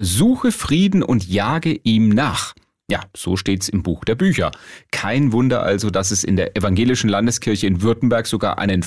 Suche Frieden und jage ihm nach. Ja, so steht's im Buch der Bücher. Kein Wunder also, dass es in der evangelischen Landeskirche in Württemberg sogar einen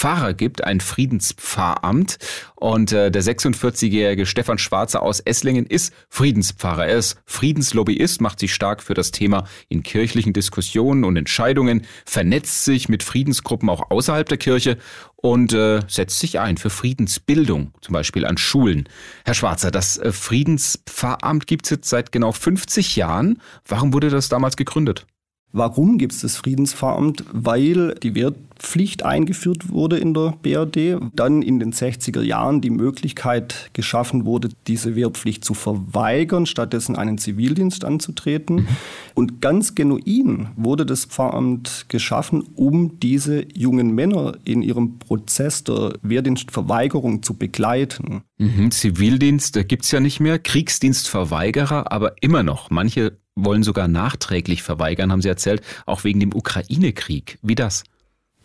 Friedenspfarrer gibt, ein Friedenspfarramt. Und äh, der 46-jährige Stefan Schwarzer aus Esslingen ist Friedenspfarrer. Er ist Friedenslobbyist, macht sich stark für das Thema in kirchlichen Diskussionen und Entscheidungen, vernetzt sich mit Friedensgruppen auch außerhalb der Kirche und äh, setzt sich ein für Friedensbildung, zum Beispiel an Schulen. Herr Schwarzer, das äh, Friedenspfarramt gibt es jetzt seit genau 50 Jahren. Warum wurde das damals gegründet? Warum gibt es das Friedenspfarramt? Weil die Wehrpflicht eingeführt wurde in der BRD, dann in den 60er Jahren die Möglichkeit geschaffen wurde, diese Wehrpflicht zu verweigern, stattdessen einen Zivildienst anzutreten. Mhm. Und ganz genuin wurde das Pfarramt geschaffen, um diese jungen Männer in ihrem Prozess der Wehrdienstverweigerung zu begleiten. Mhm, Zivildienst gibt es ja nicht mehr, Kriegsdienstverweigerer, aber immer noch. Manche wollen sogar nachträglich verweigern, haben Sie erzählt, auch wegen dem Ukraine-Krieg. Wie das?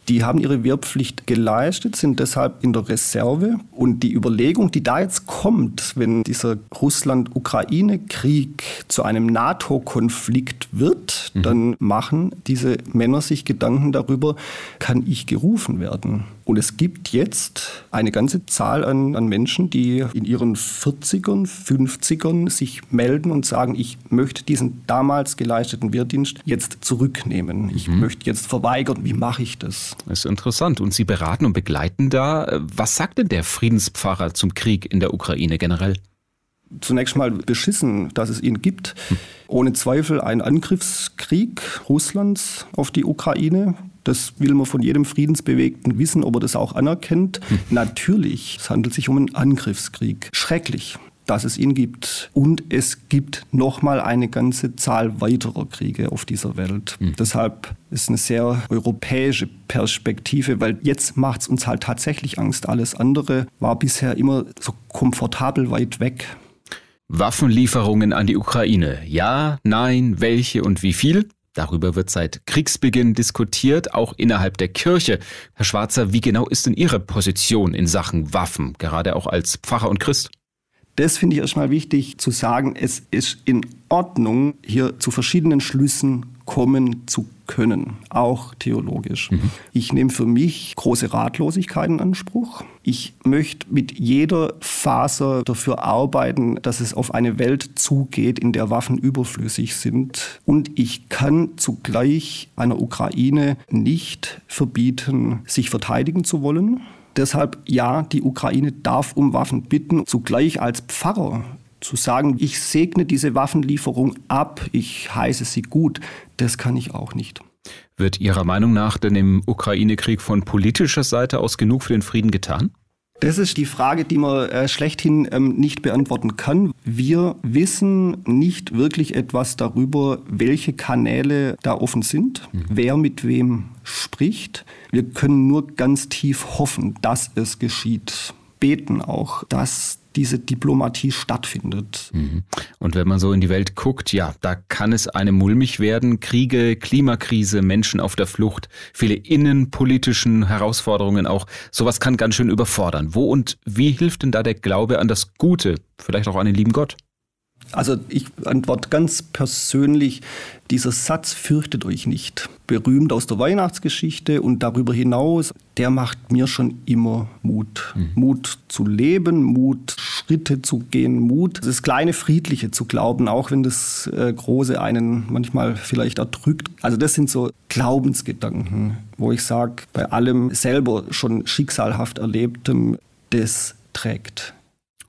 Die haben ihre Wehrpflicht geleistet, sind deshalb in der Reserve. Und die Überlegung, die da jetzt kommt, wenn dieser Russland-Ukraine-Krieg zu einem NATO-Konflikt wird, mhm. dann machen diese Männer sich Gedanken darüber, kann ich gerufen werden? Und es gibt jetzt eine ganze Zahl an, an Menschen, die in ihren 40ern, 50ern sich melden und sagen, ich möchte diesen damals geleisteten Wehrdienst jetzt zurücknehmen. Ich mhm. möchte jetzt verweigern. Wie mache ich das? Das ist interessant. Und Sie beraten und begleiten da. Was sagt denn der Friedenspfarrer zum Krieg in der Ukraine generell? Zunächst mal beschissen, dass es ihn gibt. Hm. Ohne Zweifel ein Angriffskrieg Russlands auf die Ukraine. Das will man von jedem Friedensbewegten wissen, ob er das auch anerkennt. Hm. Natürlich, es handelt sich um einen Angriffskrieg. Schrecklich dass es ihn gibt. Und es gibt nochmal eine ganze Zahl weiterer Kriege auf dieser Welt. Mhm. Deshalb ist eine sehr europäische Perspektive, weil jetzt macht es uns halt tatsächlich Angst. Alles andere war bisher immer so komfortabel weit weg. Waffenlieferungen an die Ukraine. Ja, nein, welche und wie viel? Darüber wird seit Kriegsbeginn diskutiert, auch innerhalb der Kirche. Herr Schwarzer, wie genau ist denn Ihre Position in Sachen Waffen, gerade auch als Pfarrer und Christ? Das finde ich erstmal wichtig zu sagen. Es ist in Ordnung, hier zu verschiedenen Schlüssen kommen zu können, auch theologisch. Mhm. Ich nehme für mich große Ratlosigkeit in Anspruch. Ich möchte mit jeder Faser dafür arbeiten, dass es auf eine Welt zugeht, in der Waffen überflüssig sind. Und ich kann zugleich einer Ukraine nicht verbieten, sich verteidigen zu wollen. Deshalb ja, die Ukraine darf um Waffen bitten. Zugleich als Pfarrer zu sagen, ich segne diese Waffenlieferung ab, ich heiße sie gut, das kann ich auch nicht. Wird Ihrer Meinung nach denn im Ukraine-Krieg von politischer Seite aus genug für den Frieden getan? Das ist die Frage, die man äh, schlechthin ähm, nicht beantworten kann. Wir wissen nicht wirklich etwas darüber, welche Kanäle da offen sind, mhm. wer mit wem spricht. Wir können nur ganz tief hoffen, dass es geschieht. Beten auch, dass diese Diplomatie stattfindet. Mhm. Und wenn man so in die Welt guckt, ja, da kann es einem mulmig werden. Kriege, Klimakrise, Menschen auf der Flucht, viele innenpolitischen Herausforderungen auch. Sowas kann ganz schön überfordern. Wo und wie hilft denn da der Glaube an das Gute, vielleicht auch an den lieben Gott? Also ich antworte ganz persönlich, dieser Satz fürchtet euch nicht. Berühmt aus der Weihnachtsgeschichte und darüber hinaus, der macht mir schon immer Mut. Mhm. Mut zu leben, Mut, Schritte zu gehen, Mut, das kleine Friedliche zu glauben, auch wenn das äh, Große einen manchmal vielleicht erdrückt. Also das sind so Glaubensgedanken, wo ich sage, bei allem selber schon schicksalhaft Erlebtem, das trägt.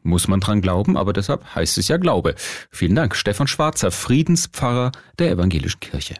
Muss man dran glauben, aber deshalb heißt es ja Glaube. Vielen Dank, Stefan Schwarzer, Friedenspfarrer der Evangelischen Kirche.